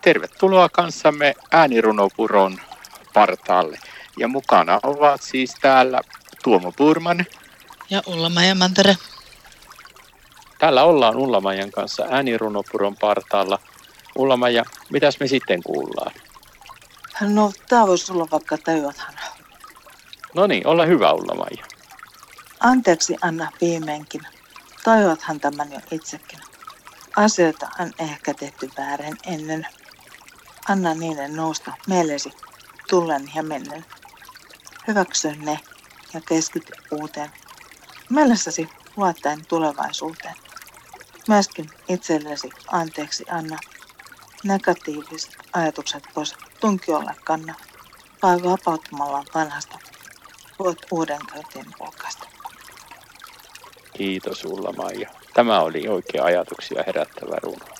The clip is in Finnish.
Tervetuloa kanssamme äänirunopuron partaalle. Ja mukana ovat siis täällä Tuomo Purman. Ja Ulla-Maija Mantere. Täällä ollaan Ulla-Maijan kanssa äänirunopuron partaalla. Ulla-Maija, mitäs me sitten kuullaan? No, tämä voisi olla vaikka tajuathan. No niin, ole hyvä Ulla-Maija. Anteeksi Anna viimeinkin. Tajuathan tämän jo itsekin. Asioita on ehkä tehty väärin ennen. Anna niiden nousta mielesi tullen ja mennen. Hyväksy ne ja keskity uuteen. Mielessäsi luottaen tulevaisuuteen. Myöskin itsellesi anteeksi anna. Negatiiviset ajatukset pois tunkiolle kanna. Vai vapauttamalla vanhasta voit uuden käyteen polkaista. Kiitos Ulla-Maija. Tämä oli oikea ajatuksia herättävä runo.